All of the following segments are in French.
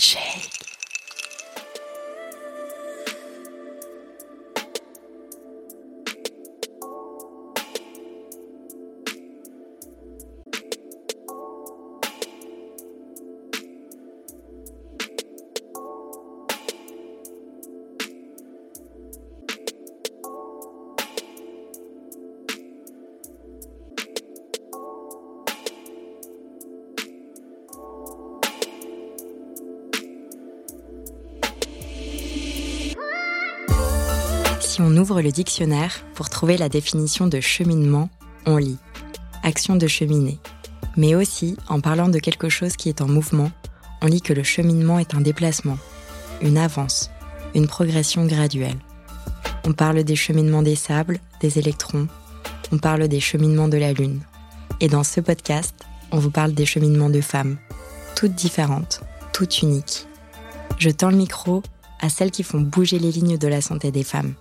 Shake. On ouvre le dictionnaire pour trouver la définition de cheminement, on lit action de cheminer. Mais aussi, en parlant de quelque chose qui est en mouvement, on lit que le cheminement est un déplacement, une avance, une progression graduelle. On parle des cheminements des sables, des électrons, on parle des cheminements de la Lune. Et dans ce podcast, on vous parle des cheminements de femmes, toutes différentes, toutes uniques. Je tends le micro à celles qui font bouger les lignes de la santé des femmes,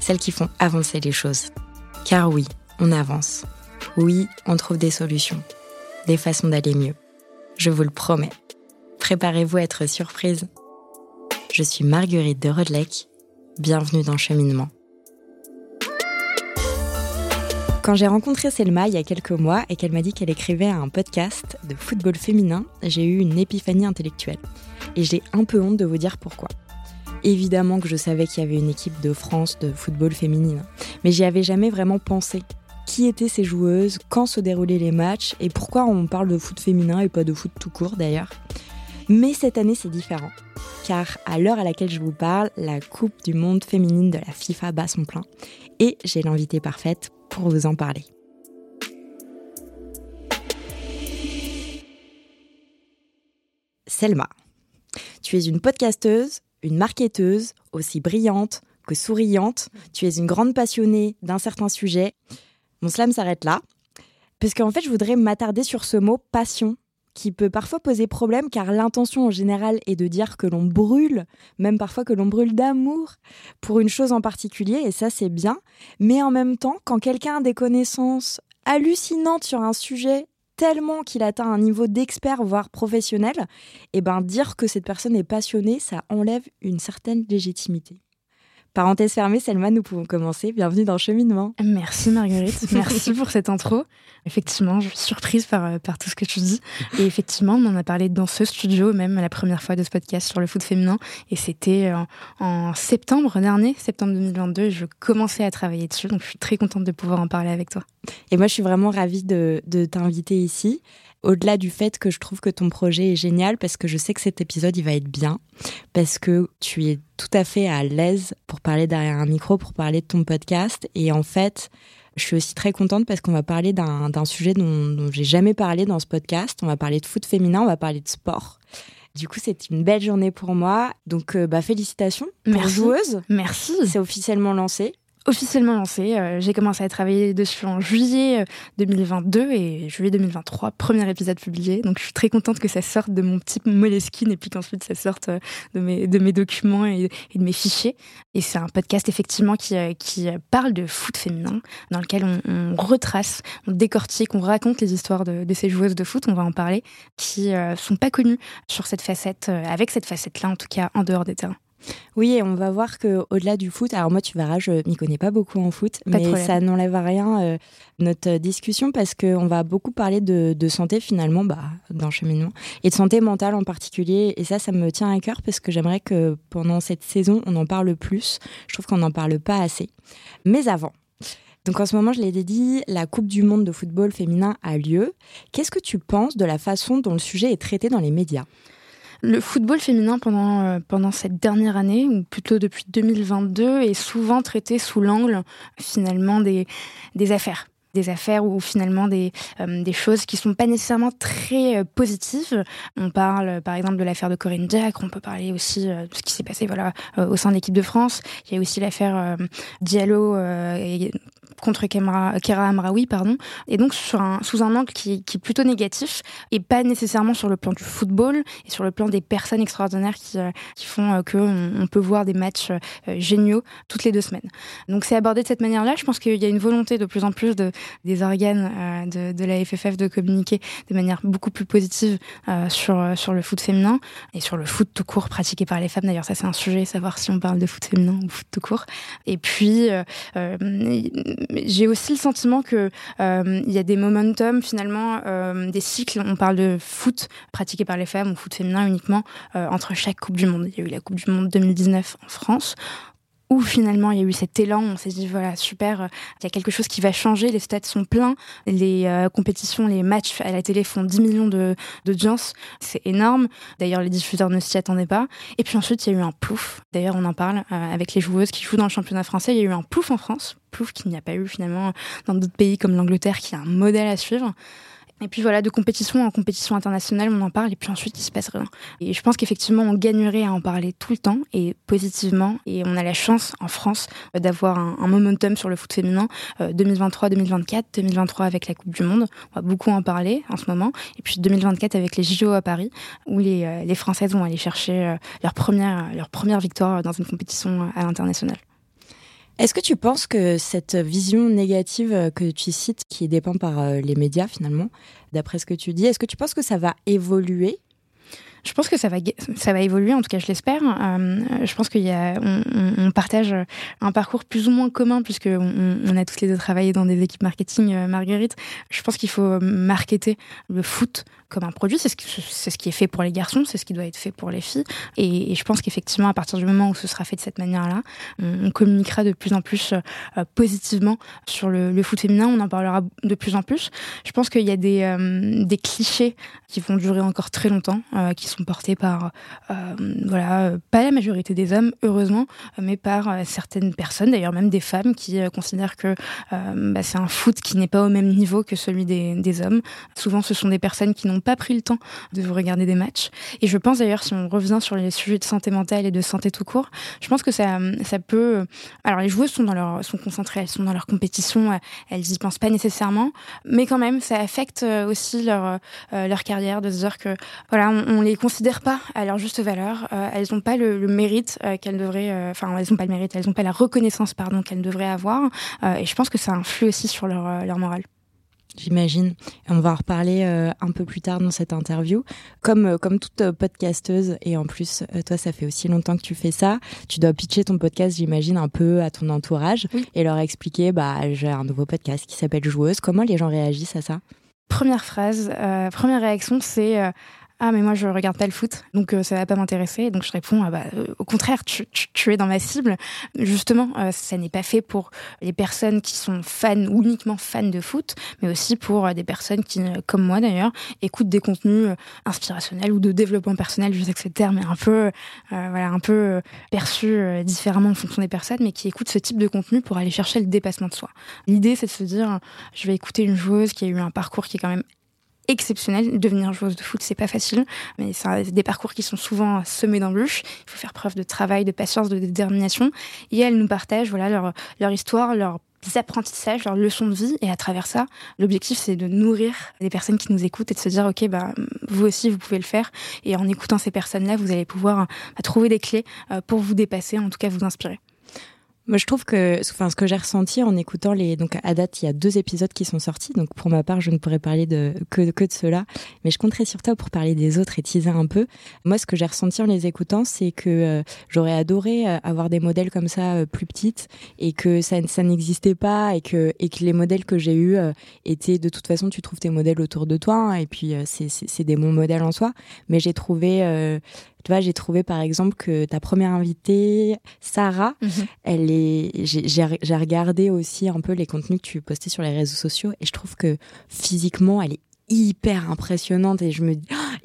celles qui font avancer les choses. Car oui, on avance. Oui, on trouve des solutions, des façons d'aller mieux. Je vous le promets. Préparez-vous à être surprise. Je suis Marguerite de Rodelec. Bienvenue dans Cheminement. Quand j'ai rencontré Selma il y a quelques mois et qu'elle m'a dit qu'elle écrivait un podcast de football féminin, j'ai eu une épiphanie intellectuelle. Et j'ai un peu honte de vous dire pourquoi. Évidemment que je savais qu'il y avait une équipe de France de football féminin, mais j'y avais jamais vraiment pensé. Qui étaient ces joueuses, quand se déroulaient les matchs? Et pourquoi on parle de foot féminin et pas de foot tout court d'ailleurs? Mais cette année c'est différent, car à l'heure à laquelle je vous parle, la Coupe du Monde féminine de la FIFA bat son plein et j'ai l'invitée parfaite pour vous en parler. Selma, tu es une podcasteuse, une marketeuse, aussi brillante que souriante. Tu es une grande passionnée d'un certain sujet. Mon slam s'arrête là. Parce qu'en fait, je voudrais m'attarder sur ce mot passion, qui peut parfois poser problème, car l'intention en général est de dire que l'on brûle, même parfois que l'on brûle d'amour pour une chose en particulier, et ça c'est bien. Mais en même temps, quand quelqu'un a des connaissances hallucinantes sur un sujet tellement qu'il atteint un niveau d'expert, voire professionnel, et ben dire que cette personne est passionnée, ça enlève une certaine légitimité. Parenthèse fermée, Selma, nous pouvons commencer. Bienvenue dans Cheminement. Merci Marguerite, merci pour cette intro. Effectivement, je suis surprise par, euh, par tout ce que tu dis. Et effectivement, on en a parlé dans ce studio, même la première fois de ce podcast sur le foot féminin. Et c'était en, en, septembre dernier, septembre 2022, et je commençais à travailler dessus. Donc je suis très contente de pouvoir en parler avec toi. Et moi, je suis vraiment ravie de, de t'inviter ici au-delà du fait que je trouve que ton projet est génial, parce que je sais que cet épisode, il va être bien, parce que tu es tout à fait à l'aise pour parler derrière un micro, pour parler de ton podcast. Et en fait, je suis aussi très contente parce qu'on va parler d'un sujet dont, dont j'ai jamais parlé dans ce podcast. On va parler de foot féminin, on va parler de sport. Du coup, c'est une belle journée pour moi. Donc, euh, bah, félicitations pour Merci. joueuse. Merci. C'est officiellement lancé officiellement lancé. Euh, j'ai commencé à travailler dessus en juillet 2022 et juillet 2023, premier épisode publié. Donc je suis très contente que ça sorte de mon petit Moleskine et puis qu'ensuite ça sorte euh, de mes, de mes documents et, de mes fichiers. Et c'est un podcast effectivement qui, euh, qui parle de foot féminin, dans lequel on, on retrace, on décortique, on raconte les histoires de, de, ces joueuses de foot, on va en parler, qui euh, sont pas connues sur cette facette, euh, avec cette facette-là en tout cas, en dehors des terrains. Oui, et on va voir que au-delà du foot, alors moi tu verras, je m'y connais pas beaucoup en foot, pas mais ça n'enlève à rien euh, notre discussion parce qu'on va beaucoup parler de, de santé finalement, bah, cheminement, et de santé mentale en particulier. Et ça, ça me tient à cœur parce que j'aimerais que pendant cette saison, on en parle plus. Je trouve qu'on n'en parle pas assez. Mais avant, donc en ce moment, je l'ai dit, la Coupe du Monde de football féminin a lieu. Qu'est-ce que tu penses de la façon dont le sujet est traité dans les médias? Le football féminin pendant, euh, pendant cette dernière année, ou plutôt depuis 2022, est souvent traité sous l'angle finalement des, des affaires des affaires ou finalement des, euh, des choses qui sont pas nécessairement très euh, positives. On parle par exemple de l'affaire de Corinne Diacre, on peut parler aussi de ce qui s'est passé voilà, au sein de l'équipe de France. Il y a aussi l'affaire Diallo contre Kera Amraoui, pardon, et donc sur un, sous un angle qui, qui, est plutôt négatif et pas nécessairement sur le plan du football et sur le plan des personnes extraordinaires qui, euh, qui font euh, que on, peut voir des matchs géniaux toutes les deux semaines. Donc c'est abordé de cette manière-là. Je pense qu'il y a une volonté de plus en plus de, des organes de, de, la FFF de communiquer de manière beaucoup plus positive sur, sur le foot féminin et sur le foot tout court pratiqué par les femmes. D'ailleurs, ça c'est un sujet, savoir si on parle de foot féminin ou foot tout court. Et puis, j'ai aussi le sentiment que euh, il y a des momentum finalement, euh, des cycles. On parle de foot pratiqué par les femmes ou foot féminin uniquement euh, entre chaque Coupe du Monde. Il y a eu la Coupe du Monde 2019 en France où finalement il y a eu cet élan, on s'est dit voilà super, il y a quelque chose qui va changer, les stades sont pleins, les compétitions, les matchs à la télé font 10 millions d'audience, c'est énorme. D'ailleurs les diffuseurs ne s'y attendaient pas. Et puis ensuite il y a eu un plouf. D'ailleurs on en parle avec les joueuses qui jouent dans le championnat français, il y a eu un plouf en France qu'il n'y a pas eu finalement dans d'autres pays comme l'Angleterre qui a un modèle à suivre. Et puis voilà, de compétition en compétition internationale, on en parle et puis ensuite il se passe rien. Et je pense qu'effectivement, on gagnerait à en parler tout le temps et positivement. Et on a la chance en France d'avoir un, momentum sur le foot féminin 2023, 2024, 2023 avec la Coupe du Monde. On va beaucoup en parler en ce moment. Et puis 2024 avec les JO à Paris, où les, euh, les Françaises vont aller chercher euh, leur première, leur première victoire dans une compétition à l'international. Est-ce que tu penses que cette vision négative que tu cites, qui dépeinte par euh, les médias finalement, d'après ce que tu dis, est-ce que tu penses que ça va évoluer? Je pense que ça va, ça va évoluer, en tout cas je l'espère. Euh, je pense qu'on on, on, partage un parcours plus ou moins commun, puisqu'on on a toutes les deux travaillé dans des équipes marketing, euh, Marguerite. Je pense qu'il faut marketer le foot comme un produit. C'est ce, ce qui est fait pour les garçons, c'est ce qui doit être fait pour les filles. Et, je pense qu'effectivement, à partir du moment où ce sera fait de cette manière-là, on, communiquera de plus en plus euh, positivement sur le, foot féminin. On en parlera de plus en plus. Je pense qu'il y a des, euh, des clichés qui vont durer encore très longtemps, euh, qui sont portés par, voilà, pas la majorité des hommes, heureusement, mais par certaines personnes, d'ailleurs même des femmes, qui considèrent que bah, c'est un foot qui n'est pas au même niveau que celui des hommes. Souvent, ce sont des personnes qui n'ont pas pris le temps de vous regarder des matchs. Et je pense d'ailleurs, si on revient sur les sujets de santé mentale et de santé tout court, je pense que ça, ça peut. Alors les joueuses sont dans leur, sont concentrées, elles sont dans leur compétition, elles y pensent pas nécessairement, mais quand même, ça affecte euh, aussi leur euh, leur carrière de se dire que voilà, on, les considère pas à leur juste valeur, euh, elles n'ont pas le, mérite qu'elles devraient, enfin elles n'ont pas le mérite, elles n'ont pas la reconnaissance pardon qu'elles devraient avoir, et je pense que ça influe aussi sur leur leur morale j'imagine. On va en reparler euh, un peu plus tard dans cette interview. Comme, euh, comme toute euh, podcasteuse, et en plus, toi, ça fait aussi longtemps que tu fais ça, tu dois pitcher ton podcast, j'imagine, un peu à ton entourage et leur expliquer, bah, j'ai un nouveau podcast qui s'appelle Joueuse. Comment les gens réagissent à ça? Première phrase, première réaction, c'est ah mais moi je regarde pas le foot donc euh, ça va pas m'intéresser. Donc je réponds ah bah euh, au contraire tu, es dans ma cible. Justement euh, ça n'est pas fait pour les personnes qui sont fans ou uniquement fans de foot mais aussi pour des personnes qui comme moi d'ailleurs écoutent des contenus inspirationnels ou de développement personnel. Je sais que ce terme est un peu voilà un peu perçu différemment en fonction des personnes mais qui écoutent ce type de contenu pour aller chercher le dépassement de soi. L'idée c'est de se dire je vais écouter une joueuse qui a eu un parcours qui est quand même exceptionnel. Devenir joueuse de foot, c'est pas facile, mais c'est des parcours qui sont souvent semés d'embûches. Il faut faire preuve de travail, de patience, de détermination. Et elles nous partagent voilà leur, leur histoire, leurs apprentissages, leurs leçons de vie. Et à travers ça, l'objectif, c'est de nourrir les personnes qui nous écoutent et de se dire, OK, bah, vous aussi, vous pouvez le faire. Et en écoutant ces personnes-là, vous allez pouvoir bah, trouver des clés euh, pour vous dépasser, en tout cas vous inspirer. Moi, je trouve que, enfin, ce que j'ai ressenti en écoutant les, donc à date, il y a deux épisodes qui sont sortis. Donc pour ma part, je ne pourrais parler de que que de cela, mais je compterai sur toi pour parler des autres et teaser un peu. Moi, ce que j'ai ressenti en les écoutant, c'est que euh, j'aurais adoré euh, avoir des modèles comme ça euh, plus petites et que ça, ça n'existait pas et que et que les modèles que j'ai eus étaient de toute façon, tu trouves tes modèles autour de toi hein, et puis c'est c'est des bons modèles en soi. Mais j'ai trouvé tu vois, j'ai trouvé par exemple que ta première invitée, Sarah, mhm. elle est, j'ai regardé aussi un peu les contenus que tu postais sur les réseaux sociaux et je trouve que physiquement, elle est hyper impressionnante et je me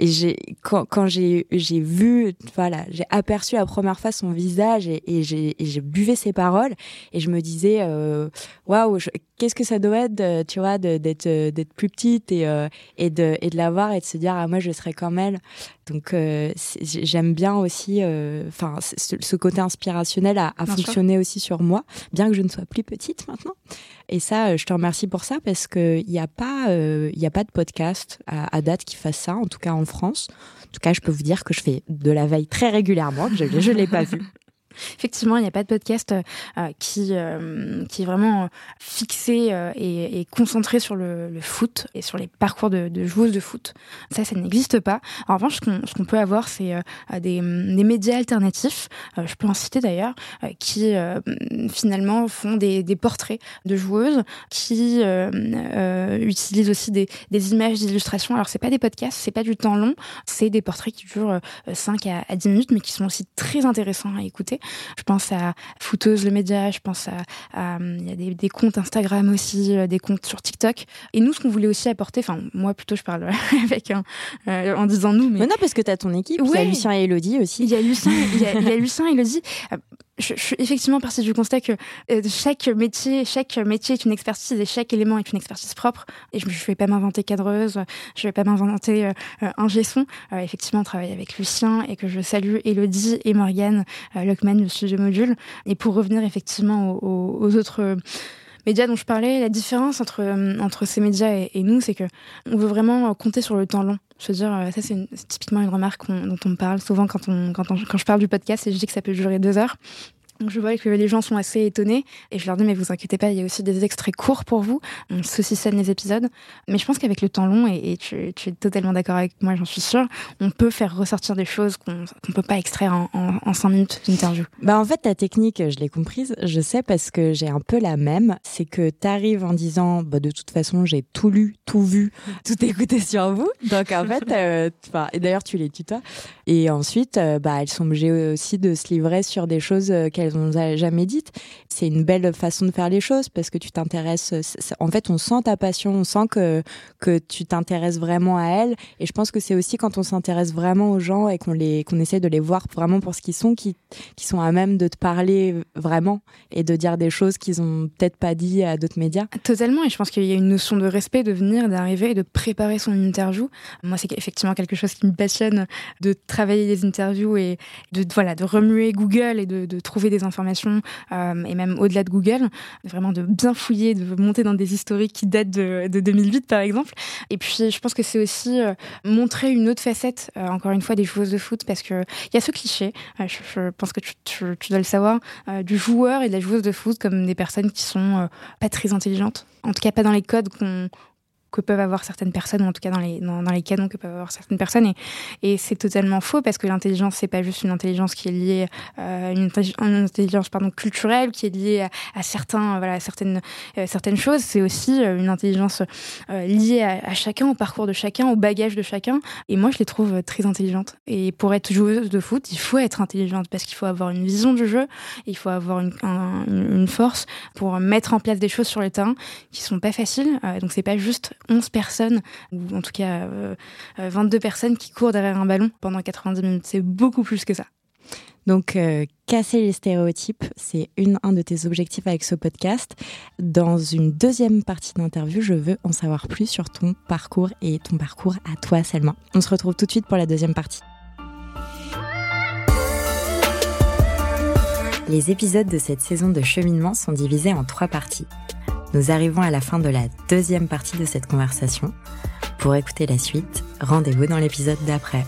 et j'ai quand, quand j'ai j'ai vu voilà j'ai aperçu la première fois son visage et, et j'ai j'ai buvé ses paroles et je me disais euh, waouh qu'est-ce que ça doit être, tu vois, d'être d'être plus petite et et de et de l'avoir et de se dire ah moi je serais comme elle. Donc j'aime bien aussi, enfin ce, côté inspirationnel a, a fonctionné aussi sur moi, bien que je ne sois plus petite maintenant. Et ça, je te remercie pour ça parce que il n'y a pas il y a pas de podcast à, à date qui fasse ça, en tout cas en France. En tout cas, je peux vous dire que je fais de la veille très régulièrement. Je ne l'ai pas vu. Effectivement, il n'y a pas de podcast euh, qui, euh, qui est vraiment fixé euh, et, et, concentré sur le, le, foot et sur les parcours de, de joueuses de foot. Ça, ça n'existe pas. En revanche, ce qu'on peut avoir, c'est des, des, médias alternatifs, je peux en citer d'ailleurs, qui finalement font des, des, portraits de joueuses, qui utilisent aussi des, des images d'illustration. Alors, c'est pas des podcasts, c'est pas du temps long, c'est des portraits qui durent 5 à, à 10 minutes, mais qui sont aussi très intéressants à écouter. Je pense à Fouteuse le média, je pense à, il y a des, des, comptes Instagram aussi, euh, des comptes sur TikTok. Et nous, ce qu'on voulait aussi apporter, enfin moi plutôt, je parle avec un, euh, en disant nous, mais, non parce que tu as ton équipe, il y a Lucien et Elodie aussi. Il y a Lucien, il y a, il y a Lucien et Elodie je, je, suis effectivement partie du constat que euh, chaque métier, chaque métier est une expertise et chaque élément est une expertise propre. Et je ne vais pas m'inventer cadreuse, je ne vais pas m'inventer euh, un gesson. Euh, effectivement, on travaille avec Lucien et que je salue Elodie et Morgane Lockman du studio Module. Et pour revenir effectivement aux, aux autres médias dont je parlais, la différence entre, entre ces médias et, nous, c'est que on veut vraiment compter sur le temps long. Je veux dire, ça c'est typiquement une remarque dont on me parle souvent quand, on, quand, on, quand je parle du podcast et je dis que ça peut durer deux heures. Je vois que les gens sont assez étonnés et je leur dis mais vous inquiétez pas, il y a aussi des extraits courts pour vous. On saucissonne les épisodes, mais je pense qu'avec le temps long et, tu, es totalement d'accord avec moi, j'en suis sûre, on peut faire ressortir des choses qu'on ne peut pas extraire en, en, cinq minutes d'interview. Bah en fait ta technique, je l'ai comprise, je sais parce que j'ai un peu la même, c'est que tu arrives en disant bah de toute façon j'ai tout lu, tout vu, tout écouté sur vous, donc en fait, euh, et d'ailleurs tu les tutoies, et ensuite euh, bah elles sont obligées aussi de se livrer sur des choses euh, qu'elles a jamais dites. C'est une belle façon de faire les choses parce que tu t'intéresses. En fait, on sent ta passion, on sent que que tu t'intéresses vraiment à elle. Et je pense que c'est aussi quand on s'intéresse vraiment aux gens et qu'on qu'on essaie de les voir vraiment pour ce qu'ils sont, qui qui sont à même de te parler vraiment et de dire des choses qu'ils ont peut-être pas dit à d'autres médias. Totalement. Et je pense qu'il y a une notion de respect de venir, d'arriver et de préparer son interview. Moi, c'est effectivement quelque chose qui me passionne de travailler des interviews et de voilà de remuer Google et de trouver des informations euh, et même au-delà de Google, vraiment de bien fouiller, de monter dans des historiques qui datent de, de 2008 par exemple. Et puis je pense que c'est aussi euh, montrer une autre facette, euh, encore une fois, des joueuses de foot parce que il y a ce cliché, je, pense que tu, tu dois le savoir, du joueur et de la joueuse de foot comme des personnes qui sont pas très intelligentes, en tout cas pas dans les codes qu'on que peuvent avoir certaines personnes, ou en tout cas dans les, dans, les canons que peuvent avoir certaines personnes. Et, et c'est totalement faux parce que l'intelligence, c'est pas juste une intelligence qui est liée euh, une, intelligence pardon, culturelle, qui est liée à, certains, voilà, à certaines, euh, certaines choses. C'est aussi euh, une intelligence liée à, chacun, au parcours de chacun, au bagage de chacun. Et moi, je les trouve très intelligentes. Et pour être joueuse de foot, il faut être intelligente parce qu'il faut avoir une vision du jeu, il faut avoir une, un, une force pour mettre en place des choses sur le terrain qui sont pas faciles. donc c'est pas juste 11 personnes, ou en tout cas 22 euh, personnes qui courent derrière un ballon pendant 90 minutes. C'est beaucoup plus que ça. Donc, euh, casser les stéréotypes, c'est un de tes objectifs avec ce podcast. Dans une deuxième partie d'interview, je veux en savoir plus sur ton parcours et ton parcours à toi, Selma. On se retrouve tout de suite pour la deuxième partie. Les épisodes de cette saison de cheminement sont divisés en trois parties. Nous arrivons à la fin de la deuxième partie de cette conversation. Pour écouter la suite, rendez-vous dans l'épisode d'après.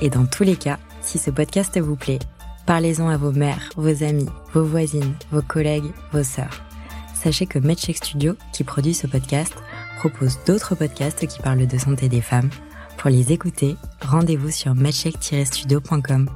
Et dans tous les cas, si ce podcast vous plaît, parlez-en à vos mères, vos amis, vos voisines, vos collègues, vos sœurs. Sachez que MedCheck Studio, qui produit ce podcast, propose d'autres podcasts qui parlent de santé des femmes. Pour les écouter, rendez-vous sur medcheck-studio.com.